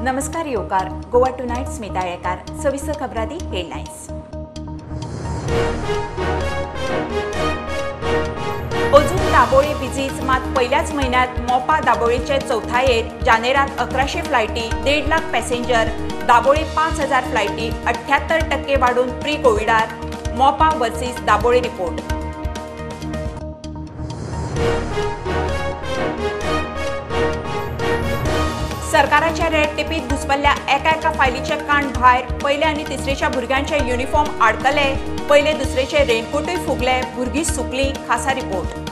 नमस्कार योकार. Goa tonight Smita येकार सविस्तर खबरादी हेडलाईन्स. अजून दाबोळी विजीज मात. पहिल्याच महिन्यात मोपा दाबोळीचे चौथायेर जानेरात अकराशे फ्लायटी देड लाख पॅसेंजर. दाबोळी पाच हजार फ्लायटी अठ्ठ्याहत्तर टक्के वाढून प्री कोविडार मोपा वर्सीस दाबोळी रिपोर्ट. सरकाराच्या रेड टिपीत घुसपल्ल्या एका एका फायलीचे काण भायर पहिले आनी तिसरेच्या भुरग्यांचे युनिफॉर्म आडकले पयले दुसरेचे रेनकोटूय फुगले भुरगीं सुकलीं खासा रिपोर्ट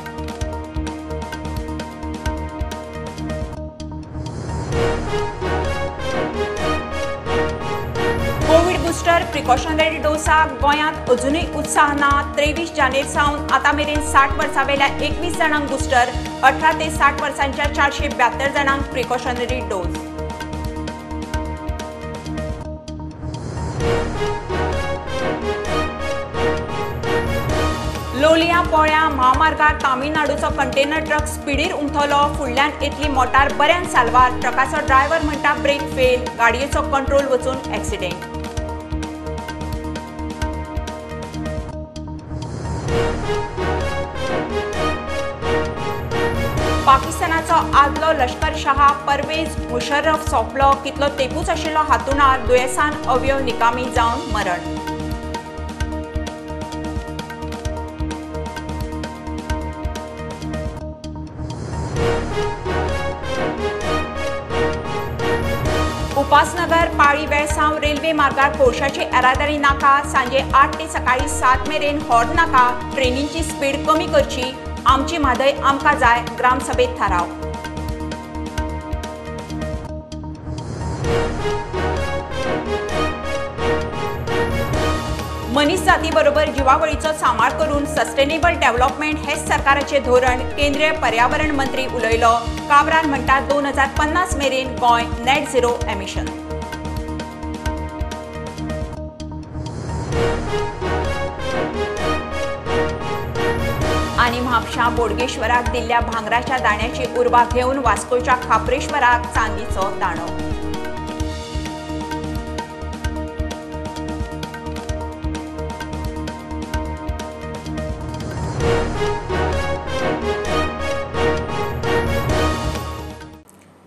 कोविड बुस्टर प्रिकॉशनरी डोसाक गोंयांत अजुनूय उत्साह ना त्रेवीस जानेर सावन आतां मेरेन साठ वर्सां वेल्या एकवीस जाणांक बुस्टर अठरा ते साठ वर्सांच्या चारशे ब्यात्तर जाणांक प्रिकॉशनरी डोस लोलया पोळ्या महामार्गार तामिळनाडूचो कंटेनर ट्रक स्पिडीर उमथलो फुडल्यान येतली मोटार बऱ्यान साल्वार. ट्रकाचो ड्रायव्हर म्हणटा ब्रेक फेल गाडयेचो कंट्रोल वचून एक्सिडेंट पाकिस्तानाचो आदलो लष्कर शाह परवेज मुशर्रफ सोंपलो कितलो तेंपूच आशिल्लो हातूंणार दुयेंसान अवयव निकामी जावन मरण. उपासनगर पाळी वेळसांव रेल्वे मार्गार कोळशाची येरादारी नाका सांजे आठ ते सकाळी सात मेरेन हॉर्न नाका ट्रेनींची स्पीड कमी करची आमची म्हादय आमकां जाय ग्रामसभेत थाराव. मनीस जाती बरोबर जिवावळीचो सांबाळ करून सस्टेनेबल डेव्हलपमेंट हेच सरकाराचे धोरण केंद्रीय पर्यावरण मंत्री उलयलो. काब्रान म्हणटा दोन हजार पन्नास मेरेन गोंय नेट झिरो एमिशन आनी बोडगेश्वराक दिल्ल्या भांगराच्या दाण्याची उर्बा घेवन वास्कोच्या खापरेश्वराक चांदीचं दाणं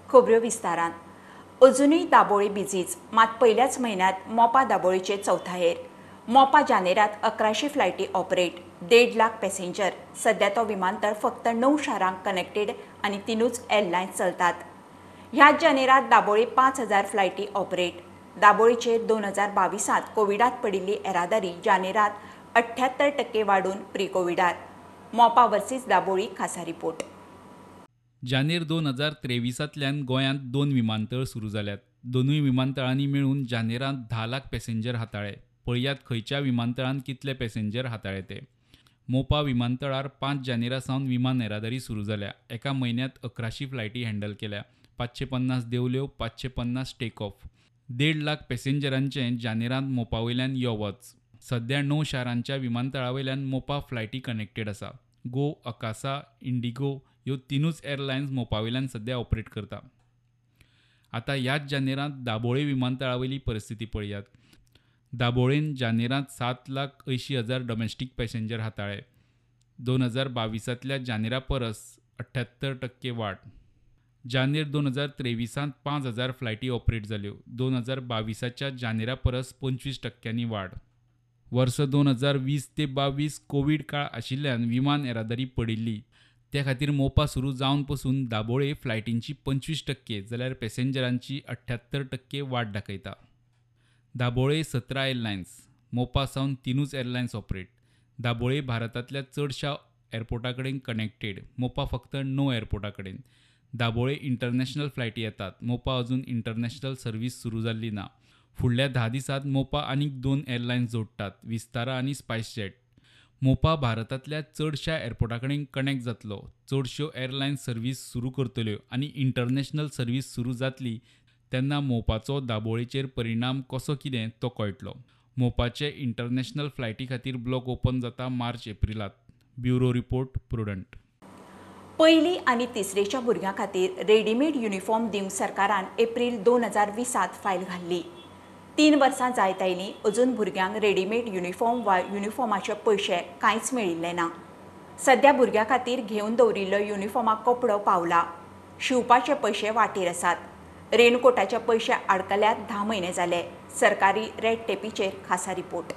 खोबऱ्यो विस्तारान. अजुनूय दाबोळी बिझीच. मात पहिल्याच महिन्यात मोपा दाबोळीचे चौथायेर मोपा जानेरात अकराशे फ्लायटी ऑपरेट. देड लाख पॅसेंजर. सध्या तो विमानतळ फक्त णव शारांक कनेक्टेड आनी तिनूच एअरलायन्स चलतात. ह्याच जानेरात दाबोळी पांच हजार फ्लायटी ऑपरेट दाबोळीचेर दोन हजार बावीसांत कोविडात पडिल्ली येरादारी जानेरात अठ्ठ्यात्तर टक्के वाडून प्री कोविडात मोपा वर्सीस दाबोळी खासा रिपोर्ट जानेर दोन हजार त्रेविसांतल्यान गोंयांत दोन विमानतळ सुरू जाल्यात दोनूय विमानतळांनी मेळून जानेरांत धा लाख पॅसेंजर हाताळे. पळयात खंयच्या विमानतळान कितले पॅसेंजर हाताळे ते मोपा विमानतळार पांच जानेरा सावन विमान येरादारी सुरू जाल्या एका म्हयन्यांत अकराशे फ्लायटी हँडल केल्या. पांचशे पन्नास देवल्यो पांचशे पन्नास टेक ऑफ देड लाख पॅसेंजरांचें जानेरांत मोपावयल्यान यो वच सध्या णव शारांच्या विमानतळा वयल्यान मोपा फ्लायटी कनेक्टेड आसा गो अकासा इंडिगो ह्यो तिनूच एअरलायन्स मोपावयल्यान सध्या ऑपरेट करता. आतां ह्याच जानेरांत दाबोळे विमानतळा वयली परिस्थिती पळयात. दाबोळेन जानेरांत सात लाख अंयशीं हजार डॉमेस्टीक पॅसेंजर हाताळे. दोन हजार बावीसांतल्या जानेरा परस अठ्ठ्यात्तर टक्के वाड जानेर दोन हजार त्रेविसांत पांच हजार फ्लायटी ऑपरेट जाल्यो दोन हजार बावीसाच्या जानेरा परस पंचवीस टक्क्यांनी वाड वर्स दोन हजार वीस ते बावीस कोवीड काळ आशिल्ल्यान विमान येरादारी पडिल्ली. त्या खातीर मोपा सुरू जावन पसून दाबोळे फ्लायटींची पंचवीस टक्के जाल्यार पॅसेंजरांची अठ्ठ्यात्तर टक्के वाड दाखयता. दाबोळे सतरा एअरलायन्स मोपा सावन तिनूच एअरलायन्स ऑपरेट दाबोळे भारतांतल्या चडशा एअरपोर्टा कडेन कनेक्टेड मोपा फक्त णव एअरपोर्टा कडेन दाबोळे इंटरनॅशनल फ्लायटी येतात मोपा अजून इंटरनॅशनल सर्व्हिस सुरू जाल्ली ना. फुडल्या धा दिसांत मोपा आनीक दोन एअरलायन्स जोडटात विस्तारा आनी स्पायसजेट मोपा भारतांतल्या चडशा एअरपोर्टा कडेन कनेक्ट जातलो. चडश्यो एअरलायन्स सर्व्हिस सुरू करतल्यो आनी इंटरनॅशनल सर्व्हिस सुरू जातली तेन्ना मोपाचो दाबोळेचेर परिणाम कसो कितें तो कळटलो. मोपाचे इंटरनॅशनल फ्लायटी खातीर ब्लॉक ओपन जाता मार्च एप्रिलांत. Bureau report Prudent. पयली आनी तिसरेच्या भुरग्यां खातीर रेडीमेड युनिफॉर्म दिवंक सरकारान एप्रील दोन हजार वीसात फायल घाल्ली. तीन वर्सां जायत आयलीं अजून भुरग्यांक रेडीमेड युनिफॉर्म वा युनिफॉर्माचे पयशे कांयच मेळिल्ले ना. सध्या भुरग्यां खातीर घेवन दवरिल्लो युनिफॉर्माक कपडो पावला. शिवपाचे पयशे वाटेर आसात. रेनकोटाचे पयशे आडकल्यात धा म्हयने जाले सरकारी रेड टेपीचेर खासा रिपोर्ट.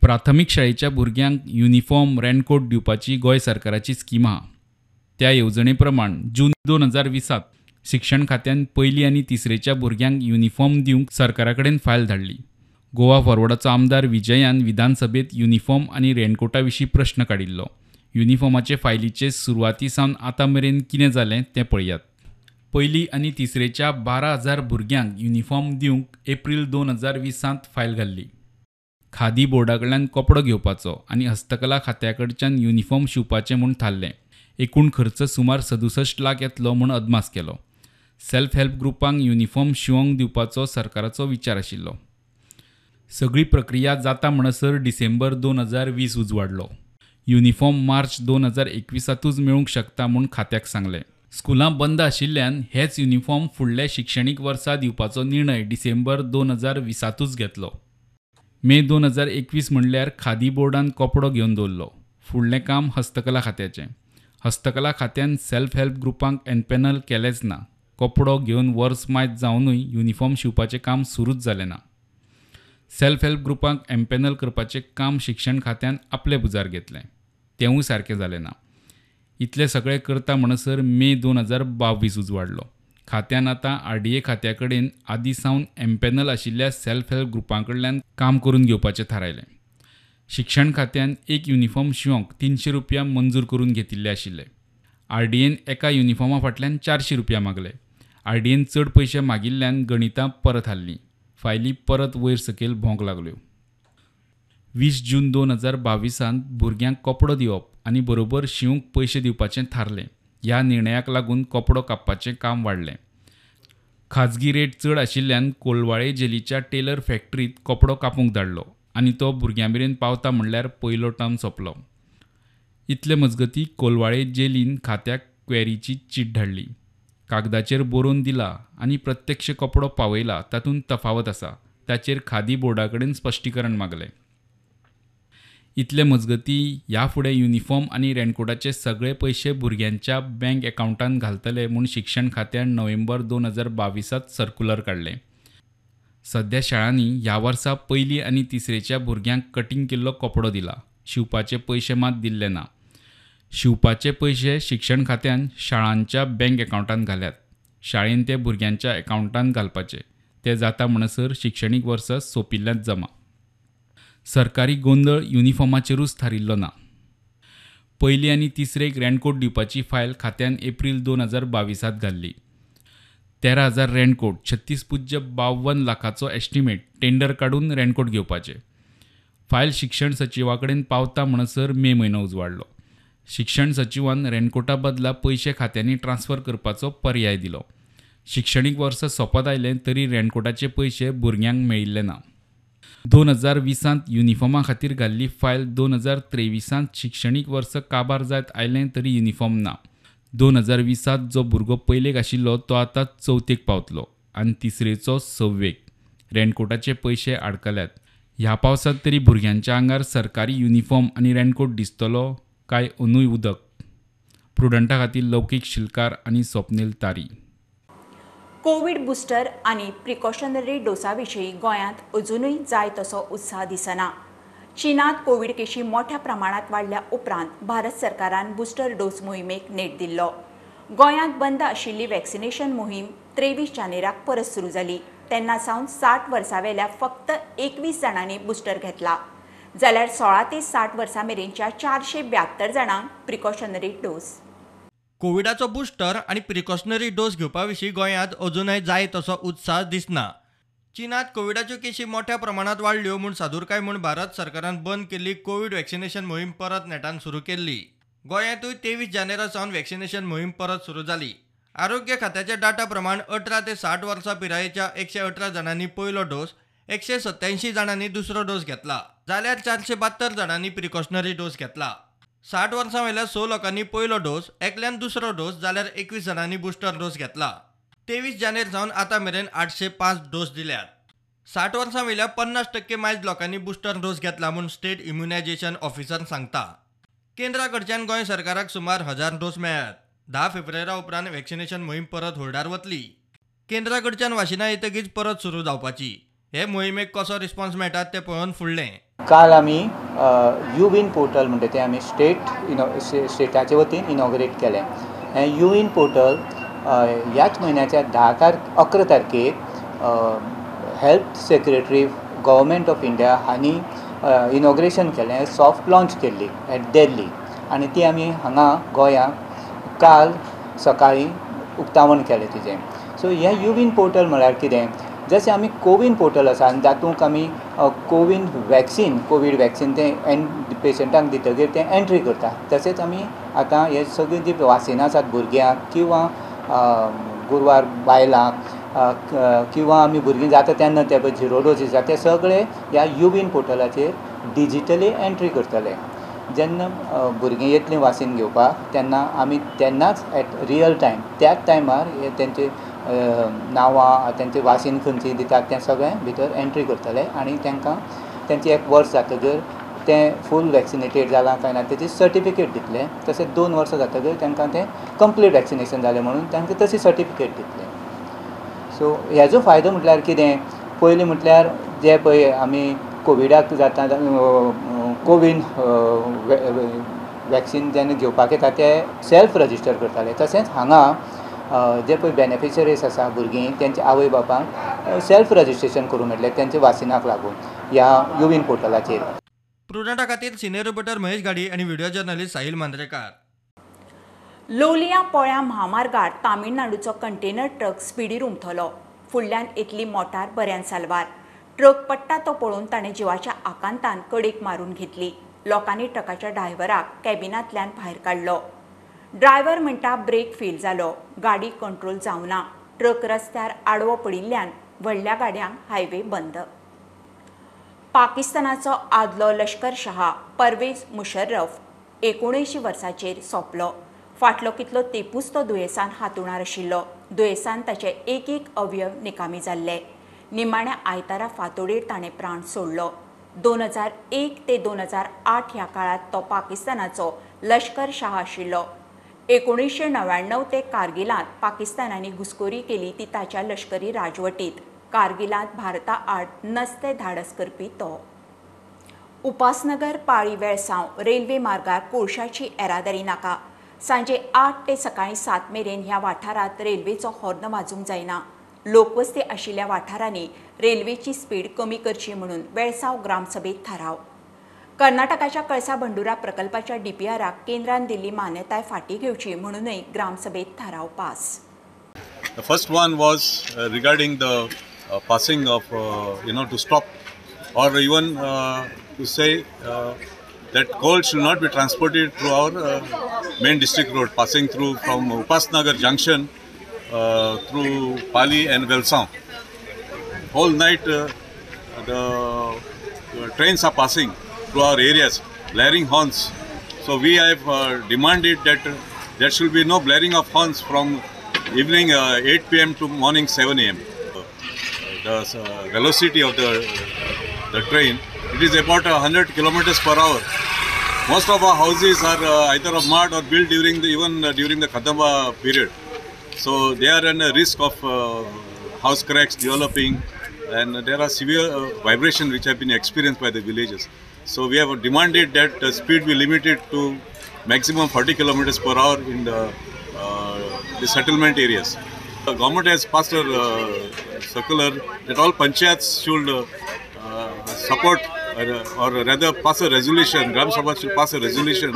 प्राथमीक शाळेच्या भुरग्यांक युनिफॉर्म रेनकोट दिवपाची गोंय सरकाराची स्कीम. आहा त्या येवजणे प्रमाण जून दोन हजार वीसात शिक्षण खात्यान पयली आनी तिसरेच्या भुरग्यांक युनिफॉर्म दिवंक सरकारा कडेन फायल धाडली. गोवा फॉरवर्डाचो आमदार विजयान विधानसभेत युनिफॉर्म आनी रेनकोटा विशीं प्रश्न काडिल्लो. युनिफॉर्माचे फायलीचे सुरवाती सावन आतां मेरेन कितें जालें तें पळयात. पहिली आनी तिसरेच्या बारा हजार भुरग्यांक युनिफॉर्म दिवंक एप्रील दोन हजार वीसांत फायल घाल्ली. खादी बोर्डा कडल्यान कपडो घेवपाचो आनी हस्तकला खात्या कडच्यान युनिफॉर्म शिवपाचें म्हूण थारलें. एकूण खर्च सुमार सदुसश्ट लाख येतलो म्हूण अदमास केलो. सेल्फ हेल्प ग्रुपांक युनिफॉर्म शिवोंक दिवपाचो सरकाराचो विचार आशिल्लो. सगळी प्रक्रिया जाता म्हणसर डिसेंबर दोन हजार वीस उजवाडलो. युनिफॉर्म मार्च दोन हजार एकविसातूच मेळूंक शकता म्हूण खात्याक सांगलें. स्कुलां बंद आशिल्ल्यान हेच युनिफॉर्म फुडल्या शिक्षणीक वर्सा दिवपाचो निर्णय डिसेंबर दोन हजार विसातूच घेतलो. मे दोन हजार एकवीस म्हणल्यार खादी बोर्डान कपडो घेवन दवरलो. फुडलें काम हस्तकला खात्याचें. हस्तकला खात्यान सेल्फ हेल्प ग्रुपांक एनपॅनल केलेंच ना. कपडो घेवन वर्स मायत जावनूय युनिफॉर्म शिवपाचें काम सुरूच जालें ना. सेल्फ हेल्प ग्रुपांक एम्पॅनल करपाचें काम शिक्षण खात्यान आपले बुजार घेतलें. तेंवूय सारकें जालें ना. इतलें सगळें करता म्हणसर मे दोन हजार बावीस उजवाडलो. खात्यान आतां आर डी ए खात्या कडेन आदीं सावन एम्पॅनल आशिल्ल्या सेल्फ हेल्प ग्रुपां कडल्यान काम करून घेवपाचें थारायलें. शिक्षण खात्यान एक युनिफॉर्म शिवंक तिनशे रुपया मंजूर करून घेतिल्ले आशिल्ले. आर डी एन एका युनिफॉर्मा फाटल्यान चारशे रुपया मागले. आर डी एन चड पयशे मागिल्ल्यान गणितां परत हाल्लीं फायली परत वयर सकयल भोंवंक लागल्यो. वीस जून दोन हजार बावीसांत भुरग्यांक कपडो दिवप. आनी बरोबर शिवूंक पयशे दिवपाचें थारलें. ह्या निर्णयाक लागून कपडो कापपाचें काम वाडलें खाजगी रेट चड आशिल्ल्यान कोलवाळे जेलीच्या टेलर फॅक्टरींत कपडो कापूंक धाडलो आनी तो भुरग्यां मेरेन पावता म्हणल्यार पयलो टर्म सोंपलो. इतले मजगतीं कोलवाळे जेलीन खात्याक क्वेरीची चीट धाडली. कागदाचेर बरोवन दिला आनी प्रत्यक्ष कपडो पावयला तातूंत तफावत आसा ताचेर खादी बोर्डा कडेन स्पश्टीकरण मागलें. इतले मजगती ह्या फुडें युनिफॉर्म आनी रेनकोटाचे सगळे पयशे भुरग्यांच्या बँक अकावंटांत घालतले म्हूण शिक्षण खात्यान नोव्हेंबर दोन हजार बावीसांत सर्क्युलर काडलें सध्या शाळांनी ह्या वर्सा पयली आनी तिसरेच्या भुरग्यांक कटींग केल्लो कपडो दिला. शिवपाचे पयशे मात दिल्ले ना. शिवपाचे पयशे शिक्षण खात्यान शाळांच्या बँक अकावंटांत घाल्यात. शाळेन ते भुरग्यांच्या अकावंटांत घालपाचे. ते जाता म्हणसर शिक्षणीक वर्स सोंपिल्ल्याच जमा. सरकारी गोंदळ युनिफॉर्माचेरूच थारिल्लो ना. पयली आनी तिसरेक रेनकोट दिवपाची फायल खात्यान एप्रील दोन हजार बावीसांत घाल्ली. तेरा हजार रेनकोट छत्तीस पुज्य बाव्वन लाखाचो एस्टिमेट टेंडर काडून रेनकोट घेवपाचे. फायल शिक्षण सचिवा कडेन पावता म्हणसर मे म्हयनो उजवाडलो. शिक्षण सचिवान रेनकोटा बदला पयशे खात्यांनी ट्रान्स्फर करपाचो पर्याय दिलो. शिक्षणीक वर्स सोंपत आयलें तरी रेनकोटाचे पयशे भुरग्यांक मेळिल्ले ना. दोन हजार वीसांत युनिफॉर्मा खातीर घाल्ली फायल दोन हजार त्रेविसांत शिक्षणीक वर्स काबार जायत आयलें तरी युनिफॉर्म ना. दोन हजार वीसांत जो भुरगो पयलेक आशिल्लो तो आतां चवथेक पावतलो आनी तिसरेचो सव्वेक. रेनकोटाचे पयशे आडकल्यात ह्या पावसांत तरी भुरग्यांच्या आंगार सरकारी युनिफॉर्म आनी रेनकोट दिसतलो काय अंदूय उदक? प्रुडंटा खातीर लौकीक शिलकार आनी स्वप्नील तारी. कोविड बुस्टर आनी प्रिकॉशनरी डोसा विशीं गोंयांत अजुनूय जाय तसो उत्साह दिसना. चीनांत कोविड केशी मोठ्या प्रमाणात वाडल्या उपरांत भारत सरकारान बुस्टर डोस मोहिमेक नेट दिल्लो. गोंयांत बंद आशिल्ली वॅक्सिनेशन मोहीम त्रेवीस जानेराक परत सुरू जाली. तेन्ना सावन साठ वर्सां वेल्या फक्त एकवीस जाणांनी बुस्टर घेतला. जाल्यार सोळा ते साठ वर्सां मेरेनच्या चारशे ब्यात्तर जाणांक प्रिकॉशनरी डोस कोविडाचो बुस्टर आनी प्रिकॉशनरी डोस घेवपा विशीं गोंयांत अजूनय जाय तसो उत्साह दिसना. चीनात कोविडाच्यो केशी मोठ्या प्रमाणात वाडल्यो म्हूण सादूरकाय म्हूण भारत सरकारान बंद केल्ली कोविड वॅक्सिनेशन मोहीम परत नेटान सुरू केल्ली. गोंयांतूय तेवीस जानेरा सावन वॅक्सिनेशन मोहीम परत सुरू जाली. आरोग्य खात्याच्या डाटा प्रमाण अठरा ते साठ वर्सां पिरायेच्या एकशे अठरा जाणांनी पयलो डोस एकशे सत्त्याऐंशी जाणांनी दुसरो डोस घेतला. जाल्यार चारशे बहात्तर जाणांनी प्रिकॉशनरी डोस घेतला. साठ वर्सां वयल्या स लोकांनी पयलो डोस एकल्यान दुसरो डोस जाल्यार एकवीस जाणांनी बुस्टर डोस घेतला. तेवीस जानेर जावन आतां मेरेन आठशे पांच डोस दिल्यात. साठ वर्सां वयल्या पन्नास टक्के मायज लोकांनी बुस्टर डोस घेतला म्हूण स्टेट इम्युनायझेशन ऑफिसर सांगता. केंद्रा कडच्यान गोंय सरकाराक सुमार हजार डोस मेळ्ळ्यात. धा फेब्रुवारा उपरांत वॅक्सिनेशन मोहीम परत होल्डार वतली. केंद्रा कडच्यान वाशिनां येतकीच परत सुरू जावपाची. हे मोहिमेक कसो रिस्पॉन्स मेळटा तें पळोवन फुडलें. काल आमी यू युविन पोर्टल म्हणटा तें आमी स्टेट इनो स्टेटाचे वतीन इनॉग्रेट केलें. हें इन पोर्टल ह्याच म्हयन्याच्या धा तार अकरा तारखेक health secretary government of India हांणी इनॉग्रेशन केलें सॉफ्ट लॉन्च केल्ली एट दिल्ली. आनी ती आमी हांगा गोंयांत काल सकाळीं उक्तावण केलें तिजें. सो हें युविन पोर्टल म्हळ्यार कितें? जशें आमी कोवीन पोर्टल आसा आनी तातूंत आमी कोवीन वॅक्सीन कोवीड वॅक्सीन तें एन पेशंटाक दितकीर तें एंट्री करता। तशेंच आमी आतां हे सगळीं जीं वासिनां आसात भुरग्यांक किंवां गुरवार बायलांक किंवां आमी भुरगीं जाता तेन्ना ते पळय झिरो डोसीस आसा ते सगळे ह्या युवीन पोर्टलाचेर डिजिटली एंट्री करतले। जेन्ना भुरगीं येतलीं वासीन घेवपाक तेन्ना आमी तेन्नाच एट रियल टायम त्याच टायमार हे तेंचे नांवां तेंचे वासीन खंयची दितात तें सगळें भितर एंट्री करतले आनी तांकां तेंचें एक वर्स जातकीर तें फूल वॅक्सिनेटेड जालां काय ना तेची सर्टिफिकेट दितले. तशेंच दोन वर्सां जातकीर तेंकां तें कंप्लीट वॅक्सिनेशन जालें म्हणून तांकां तशी सर्टिफिकेट दितले. सो हेजो फायदो म्हटल्यार कितें? पयलीं म्हटल्यार जे पळय आमी कोविडाक जाता कोवीन वॅक्सीन जेन्ना घेवपाक येता ते सेल्फ रजिस्टर करताले. तशेंच हांगा जे पळय बेनिफिशरीज आसा भुरगीं तेंचे आवय बापायक सेल्फ रजिस्ट्रेशन करूंक मेळटलें तेंचे वासिनाक लागून ह्या युविन पोर्टलाचेर. प्रुडंटा खातीर सिनियर रिपोर्टर महेश गाडी आनी व्हिडिओ जर्नलिस्ट साहील मांद्रेकार. लोलया पोळ्या महामार्गार तामिळनाडूचो कंटेनर ट्रक स्पिडीर उमथलो फुडल्यान येतली मोटार बऱ्यान सालवार. ट्रक पडटा तो पळोवन ताणें जिवाच्या आकांतान कडेक मारून घेतली. लोकांनी ट्रकाच्या ड्रायव्हराक कॅबिनांतल्यान भायर काडलो. ड्रायव्हर म्हणटा ब्रेक फेल जालो. गाडी कंट्रोल जावना. ट्रक रस्त्यार आडवो पडिल्ल्यान व्हडल्या गाडयांक हायवे बंद. पाकिस्तानाचो आदलो लश्कर शहा परवेज मुशर्रफ एकोणऐंशी वर्साचेर सोंपलो. फाटलो कितलो तेंपूच तो दुयेंसान हातुणार आशिल्लो. दुयेंसान ताचे एक एक अवयव निकामी जाल्ले. निमाण्या आयतारा फांतोडेर ताणें प्राण सोडलो. दोन हजार एक ते दोन हजार आठ ह्या काळात तो पाकिस्तानाचो लश्कर शाह आशिल्लो. एकोणीसशे णव्याण्णव ते कारगिलांत पाकिस्तानाने घुसखोरी केली ती ताच्या लश्करी राजवटीत. कारगिलांत भारताआड नसते धाडस करपी तो. उपासनगर पाळी वेळसांव रेल्वे मार्गार कोळशाची येरादारी नाका. सांजे आठ ते सकाळी सात मेरेन ह्या वाठारांत रेल्वेचो हॉर्न वाजूंक जायना लोकवस्ती आशिल्ल्या वाठारांनी रेल्वेची स्पीड कमी करची म्हणून वेळसांव ग्रामसभेत थाराव. कर्नाटकाच्या कळसा बंडुरा प्रकल्पाच्या डीपीआराक केंद्रान दिल्ली मान्यताय फाटी घेवची म्हणूनय ग्रामसभेत थाराव pass The first one was uh, regarding the uh, passing of, uh, you know, to stop or even uh, to say uh, that coal should not be transported through our uh, main district road, passing through from Upasnagar Junction uh, through Pali and Velsaung. Whole night uh, the uh, trains are passing through our areas, blaring horns. So we have uh, demanded that there should be no blaring of horns from evening uh, 8 p.m. to morning 7 a.m. Uh, the velocity of the the train it is about 100 kilometers per hour. Most of our houses are uh, either of mud or built during the even during the Kadamba period. So they are in a risk of house cracks developing, and there are severe uh, vibrations which have been experienced by the villagers. So we have demanded that the speed be limited to maximum 40 kilometers per hour in the uh, the settlement areas. The government has passed a uh, circular that all panchayats should uh, support uh, or rather pass a resolution. Gram Sabha should pass a resolution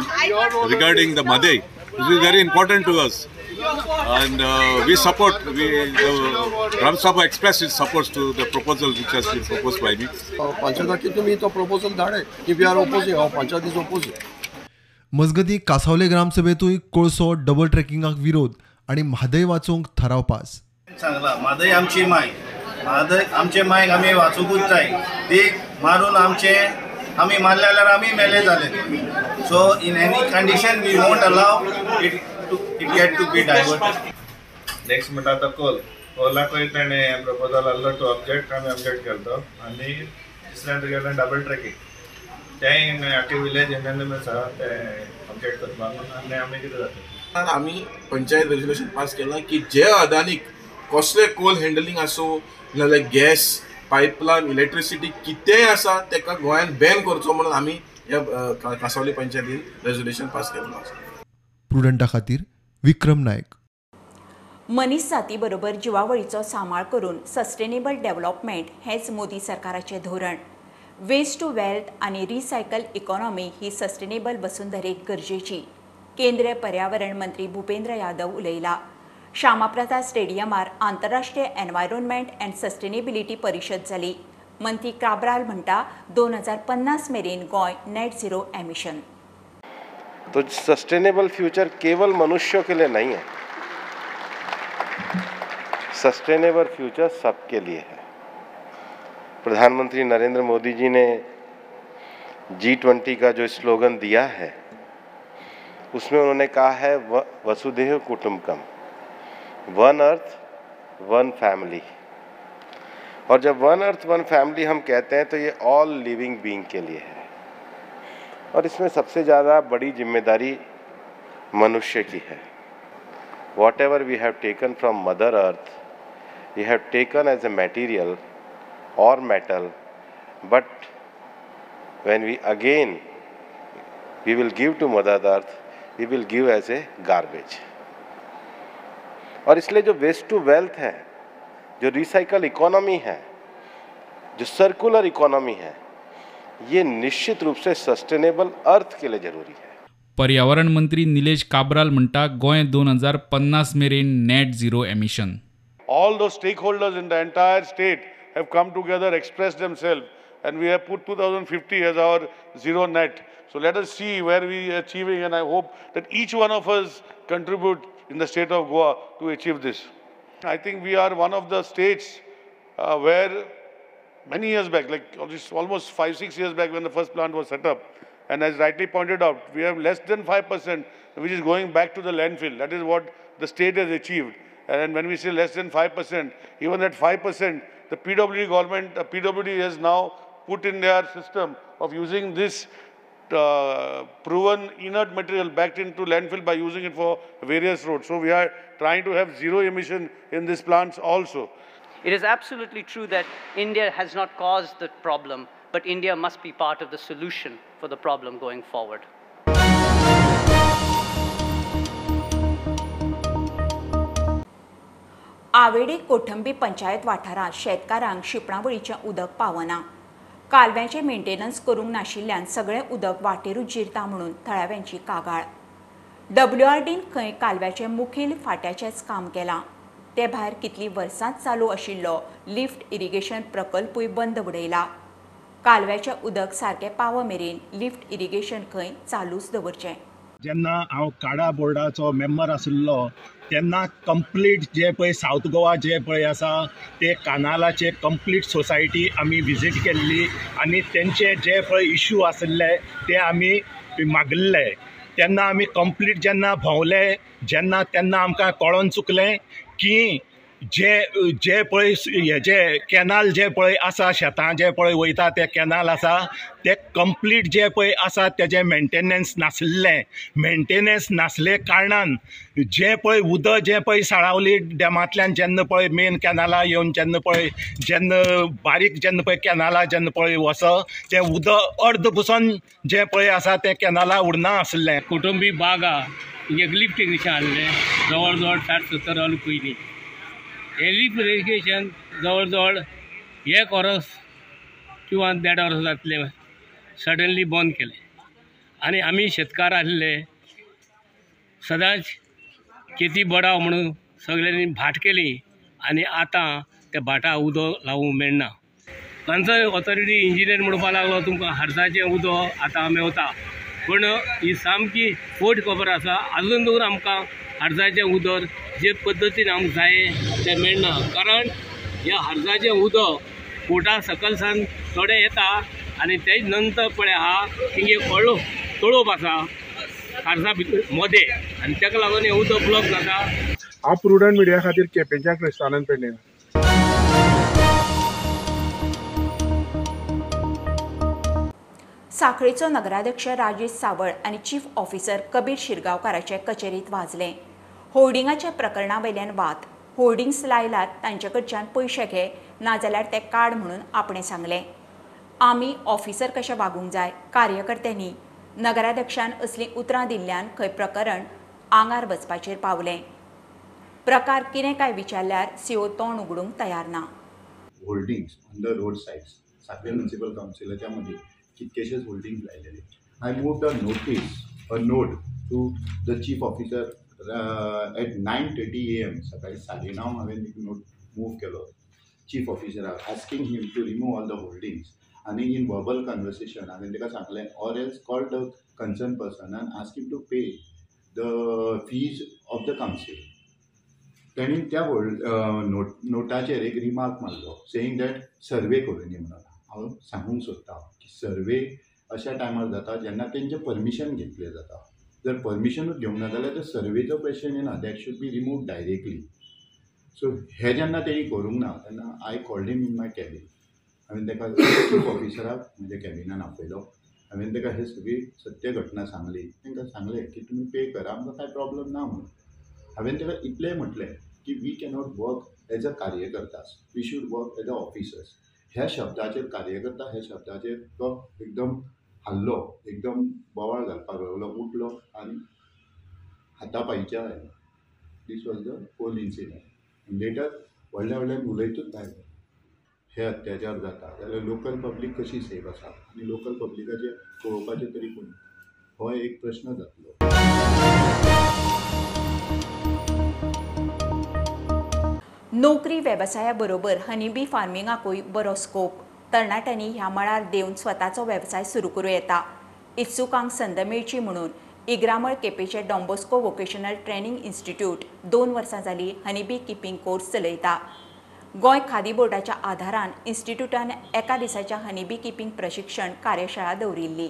regarding the Madai, which is very important to us. And uh, we support, we, the Gram Sabha expressed its support to the proposal which has been proposed by me. पंचायती तुम्ही तो proposal Dhade की we R opposite हांव पंचायतीच opposite मजगती कासावले ग्रामसभेतूय कोळसो double ट्रॅकिंगाक विरोध आणि म्हादय वाचोवंक थाराव पास. सांगला म्हादय आमची माय. म्हादय आमचे मायक आमी वाचोवूंकूच जाय. ती मारून आमचे आमी मारले जाल्यार आमी मेले जाले so in any condition we won't allow it to it get to be diverted next म्हणटा तो कोल कोलाकूय ताणें प्रपोजल आहलो टू ऑब्जेक्ट आमी ऑब्जेक्ट केलो आनी दुसऱ्यान गेलें डबल ट्रॅकींग तेंय आख्खे विलेज एम आसा ते ऑब्जेक्ट करपाक आनी आमी कितें जाता. आमी पंचायत रेजोल्युशन पास केलां की जे अदानीक कसले कोल हँडलिंग आसूं नाजाल्यार गॅस पायपलायन इलेक्ट्रिसिटी कितेंय आसा तेका गोंयान बॅन करचो म्हणून आमी ह्या कांसावली पंचायतीन रेजोल्युशन पास केल्लो आसा प्रुडंटा खातीर विक्रम नायक. मनीस जाती बरोबर जिवावळीचो सांबाळ करून सस्टेनेबल डेव्हलपमेंट हेच मोदी सरकाराचे धोरण. वेस्ट टू वेल्थ आणि रिसायकल इकॉनॉमी ही सस्टेनेबल वसुंधरेक गरजेची. केंद्रीय पर्यावरण मंत्री भूपेंद्र यादव उलयला श्यामाप्रसाद स्टेडियमार आंतरराष्ट्रीय एनवायरोनमेंट अँड सस्टेनेबिलिटी परिशद जाली मंत्री काब्राल म्हणटा दोन हजार पन्नास मेरेन गोंय नेट झिरो एमिशन तो सस्टेनेबल फ्यूचर केवल मनुष्यों के लिए नहीं है। सस्टेनेबल फ्यूचर सबके लिए है। प्रधानमंत्री नरेंद्र मोदी जी ने जी ट्वेंटी का जो स्लोगन दिया है, उसमें उन्होंने कहा है, व- वसुधैव कुटुंबकम वन अर्थ वन फैमिली और जब वन अर्थ वन फैमिली हम कहते हैं तो ये ऑल लिविंग बीइंग के लिए है। और इसमें सबसे ज़्यादा बड़ी ज़िम्मेदारी मनुष्य की है। Whatever we have taken from mother earth we have taken as a material और metal but when we again, we will give to mother earth, we will give as a garbage. और इसलिए जो वेस्ट टू वेल्थ है, जो recycle economy है, जो circular economy है ये निश्चित रूप से सस्टेनेबल अर्थ के लिए ज़रूरी है। पर्यावरण मंत्री निलेश काबराल मंटा गोय 2050 में rain net zero emission all the stakeholders in the entire state have express and we have put us see where and I hope contribute in the state of Goa to achieve this I think we are one of the states where many years back, like almost- five, six years back when the first plant was set up, and as rightly pointed out, we have less than 5%, which is going back to the landfill. That is what the state has achieved. And when we say less than 5%, even at 5%, the PWD government, uh, PWD has now put in their system of using this uh, proven inert material back into landfill by using it for various roads. So we are trying to have zero emission in these plants also. It is absolutely true that India has not caused the problem, but India must be part of the solution for the problem going forward. Avedi Kothambi panchayat वाठारात शेतकारांक शिपणावळीचें उदक पावना कालव्याचे maintenance करूंक नाशिल्ल्यान सगळें उदक वाटेरूच जिरता म्हणून थळाव्यांची कागाळ डब्ल्यू आर डीन खंय कालव्याचे मुखेल फाट्याचेंच काम केलां ते भायर कितलीं वर्सांच चालू आशिल्लो. लिफ्ट इरिगेशन प्रकल्पूय बंद उडयला. कालव्याचें उदक सारकें पाव मेरेन लिफ्ट इरिगेशन खंय चालूच दवरचें. जेन्ना हांव काडा बोर्डाचो मेंबर आशिल्लो तेन्ना कंप्लीट जे पळय सावथ गोवा जे पळय आसा ते कानालाचे कंप्लीट सोसायटी आमी विजीट केल्ली आनी तेंचे जे पळय इश्यू आशिल्ले ते आमी मागिल्ले. तेन्ना आमी कंप्लीट जेन्ना भोंवले जेन्ना तेन्ना आमकां कळोन चुकलें की जे जे पळय हेजे कॅनाल जे पळय आसा शेतां जे पळय वयता ते कॅनाल आसा ते कंप्लीट जे पळय आसा तेजें मेंटेनन्स नासलें मेंटेनन्स नासले कारणान जे पळय उदक जें पळय साळावली डॅमांतल्यान जेन्ना पळय मेन कॅनाला येवन जेन्ना पळय जेन्ना बारीक जेन्ना पळय कॅनला जेन्ना पळय वच तें उदक अर्द पुसून जें पळय आसा तें कॅनला उरना आसलें कुटुंबी बागा एक लिफ्ट इरिगेशन हाडलें जवळ जवळ साठ सत्तर वर्सां पयलीं हें लिफ्ट इरिगेशन जवळ जवळ एक वर्स किंवा देड वर्स जातलें सडनली बंद केले. आनी आमी शेतकार आसले सदांच शेती बडाव म्हणून सगळ्यांनी भाट केली आनी आतां त्या भाटा उदो लावूंक मेळना तांचो ऑथॉरिटी इंजिनियर म्हणपाक लागलो तुमकां हाडसाचें उदो आतां मेवता पूण ही सामकी फोट खबर आसा आजून दवर आमकां हाडसाचें उदक जे पद्दतीन आमकां जाय तें मेळना कारण ह्या हाडसाचें उदक पोटा सकयल सावन थोडें येता आणि तेच नंतर पळय आहा थिंग एक व्हडलो तळोप आसा खारसा भितर मदें आनी ताका लागून हें उदक ब्लॉक जाता. हांव प्रुडंट मिडिया खातीर केपेंच्या क्रिस्तानान पेडणें. साखळीचो नगराध्यक्ष राजेश सावळ आणि चीफ ऑफिसर कबीर शिरगांवकाराचे कचेरीत वाजले. होर्डिंगाच्या प्रकरणा वयल्यान वाद. होर्डिंग्स लायलात तांचे कडच्यान पयशे घे नाजाल्यार ते काड म्हणून आपणें सांगलें. आमी ऑफिसर कशें वागूंक जाय कार्यकर्त्यांनी नगराध्यक्षान असलीं उतरां दिल्ल्यान खंय प्रकरण आंगार वचपाचेर पावलें. प्रकार कितें काय विचारल्यार सीओ तोंड उगडूंक तयार ना. Holdings on the road sides Sakhare municipal काउन्सिलाच्या मध्ये कितकेशेच holdings लायलेले I move the notice a note to the chief officer at nine thirty A M सकाळी साडे णव हांवें एक नोट मूव केलो chief ऑफिसराक asking him to remove all the holdings आनी इन वर्बल कन्वर्सेशन हांवें ताका सांगलें or else call the concern person आनी asking to pay the fees of the council तेणी त्या होल्ड नोट नोटाचेर एक रिमार्क मारलो सेईंग दॅट सर्वे करून म्हणून. हांव सांगूंक सोदतां की सर्वे अशा टायमार जाता जेन्ना तेंचें परमिशन घेतलें जाता जर परमिशनूच घेवंक ना जाल्यार तर सर्वेचो क्वेश्चन येना that should be remove directly so हे जेन्ना तेणी करूंक ना तेन्ना I called him in my cabin हांवें ताका चीफ ऑफिसराक म्हज्या कॅबिनान आपयलो हांवें ताका हे सगळी सत्य घटना सांगली. तांकां सांगलें की तुमी पे करा आमकां कांय प्रॉब्लम ना म्हणून हांवें ताका इतलें म्हटलें की we cannot work as a कार्यकर्तास. We should work as a officers ह्या शब्दाचेर कार्यकर्ता ह्या शब्दाचेर तो एकदम हल्लो एकदम बोवाळ घालपाक लागलो उठलो आनी हातापायच्या आयलो दीस was the whole incident later व्हडल्या व्हडल्यान उलयतूच भायर हे अत्याचार जाता. जाल्यार लोकल पब्लीक कशी सेफ आसा? आनी लोकल पब्लिकाचेर पळोवपाचें तरी कोण? हो एक प्रश्न जातलो. नोकरी वेवसाया बरोबर हनीबी फार्मिंगाकूय बरो स्कोप तरणाट्यांनी ह्या मळार देवन स्वताचो वेवसाय सुरू करूं येता. इत्सुकांक संद मेळची म्हणून इग्रामळ केपेचे Don Bosco vocational training institute दोन वर्सां जालीं हनीबी किपिंग कोर्स चलयता. गोंय खादी बोर्डाच्या आधारान इन्स्टिट्यूटान एका दिसाच्या हनीबी किपिंग प्रशिक्षण कार्यशाळा दवरिल्ली.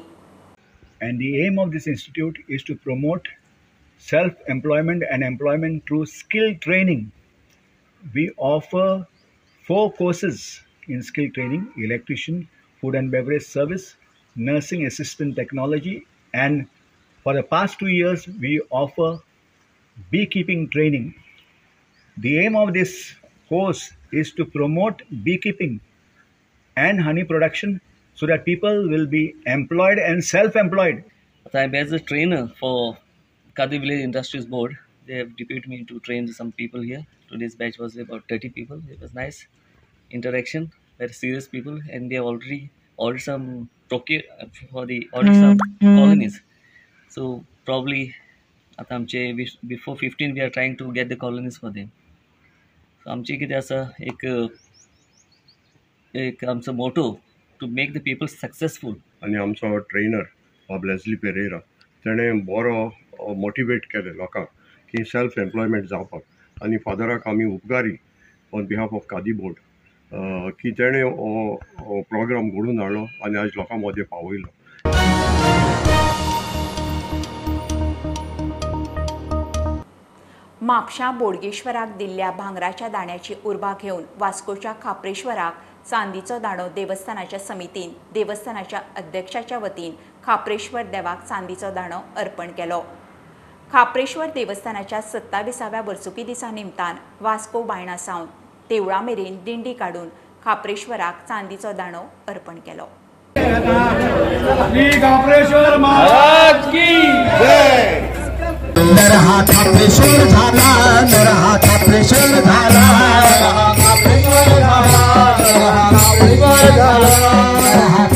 And the aim of this institute is to promote self employment and employment through skill training. We offer four courses in skill training electrician, food and beverage service, nursing assistant technology, and for the past two years, we offer beekeeping training. The aim of this course is to promote beekeeping and honey production so that people will be employed and self-employed. I'm as a trainer for Kadi Village Industries Board. They have deputed me to train some people here. Today's batch was about 30 people. It was nice interaction, very serious people, and they have already ordered some procure for the ordered some colonies. So probably आता आमचे before fifteen we are trying to get the colonies for them so आमची कितें आसा एक एक आमचो motto to make the people successful आनी आमचो ट्रेनर बाब लेस्ली पेरेरा तेणें बरो मोटिवेट केलें लोकांक की सेल्फ एम्प्लॉयमेंट जावपाक आनी फादराक आमी उपकारी on behalf of Khadi board की तेणें हो प्रोग्राम घडून हाडलो आनी आज लोकां मदें पावयलो म्हापशां बोडगेश्वराक दिल्ल्या भांगराच्या दाण्याची उर्बा घेवन वास्कोच्या खापरेश्वराक चांदीचो दाणो देवस्थानाच्या समितीन देवस्थानाच्या अध्यक्षाच्या वतीन खापरेश्वर देवाक चांदीचो दाणो अर्पण केलो. खापरेश्वर देवस्थानाच्या सत्ताविसाव्या वर्सुकी दिसा निमतान वास्को बायणा सावन देवळा मेरेन दिंडी काडून खापरेश्वराक चांदीचो दाणो अर्पण केलो. झाला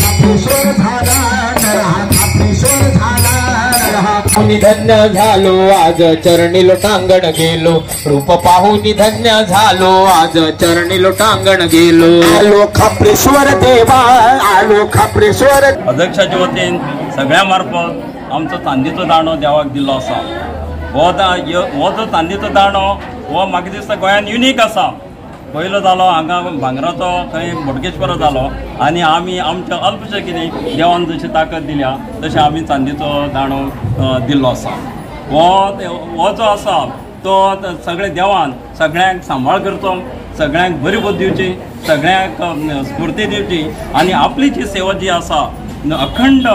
पाहुनी धन्य झालो आज चरणी लोटांगण गेलो. रूप पाहुनी धन्य झालो आज चरणी लोटांगण गेलो. आलो खापरेश्वर देवा आलो खापरेश्वर. अध्यक्षाच्या वतीन सगळ्या मार्फत आमचो चांदीचो दाणो देवाक दिल्लो आसा. हो हो जो चांदीचो दाणो हो म्हाका दिसता गोंयान युनीक आसा. पयलो जालो हांगा भांगराचो थंय बोडगेश्वर जालो आनी आमी आमच्या अल्पशें कितें देवान जशी ताकद दिल्या तशें आमी चांदीचो दाणो दिल्लो आसा हो हो जो आसा तो सगळे देवान सगळ्यांक सांबाळ करचो सगळ्यांक बरी बुद्ध दिवची सगळ्यांक स्फूर्ती दिवची. आनी आपली जी सेवा जी आसा अखंड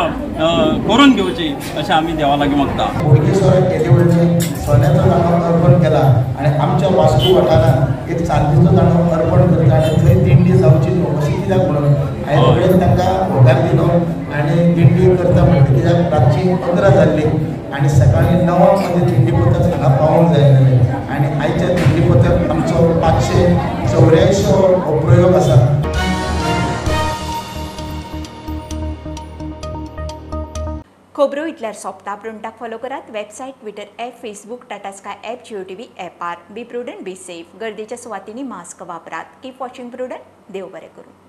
करून घेवची अशें आमी देवा लागीं मागता बोडगेश्वर केदेवळचे सोन्याचो दांडो अर्पण केला आणि आमच्या वास्को वाठारात एक चांदीचो दांडो अर्पण करता आणि थंय दिंडी जावची न्हू अशी कित्याक म्हणून हांवें वेळेर तांकां होकार दिलो आणि दिंडी करता म्हणटा कित्याक रातची पंदरा जाल्ली आणि सकाळी णवांकमध्ये दिंडी पथक हांगा पावूंक जाय आणि आयच्या दिंडी पथक आमचो पांचशे चौऱ्यायंशी हो प्रयोग आसा खबरो इतल्यार सोंपता प्रुंटाक फॉलो करात website Twitter app Facebook Tata Sky app Jio T V app are be prudent be safe गर्दीच्या सुवातींनी मास्क वापरात. कीप वॉचिंग प्रुडंट देव बरें करूं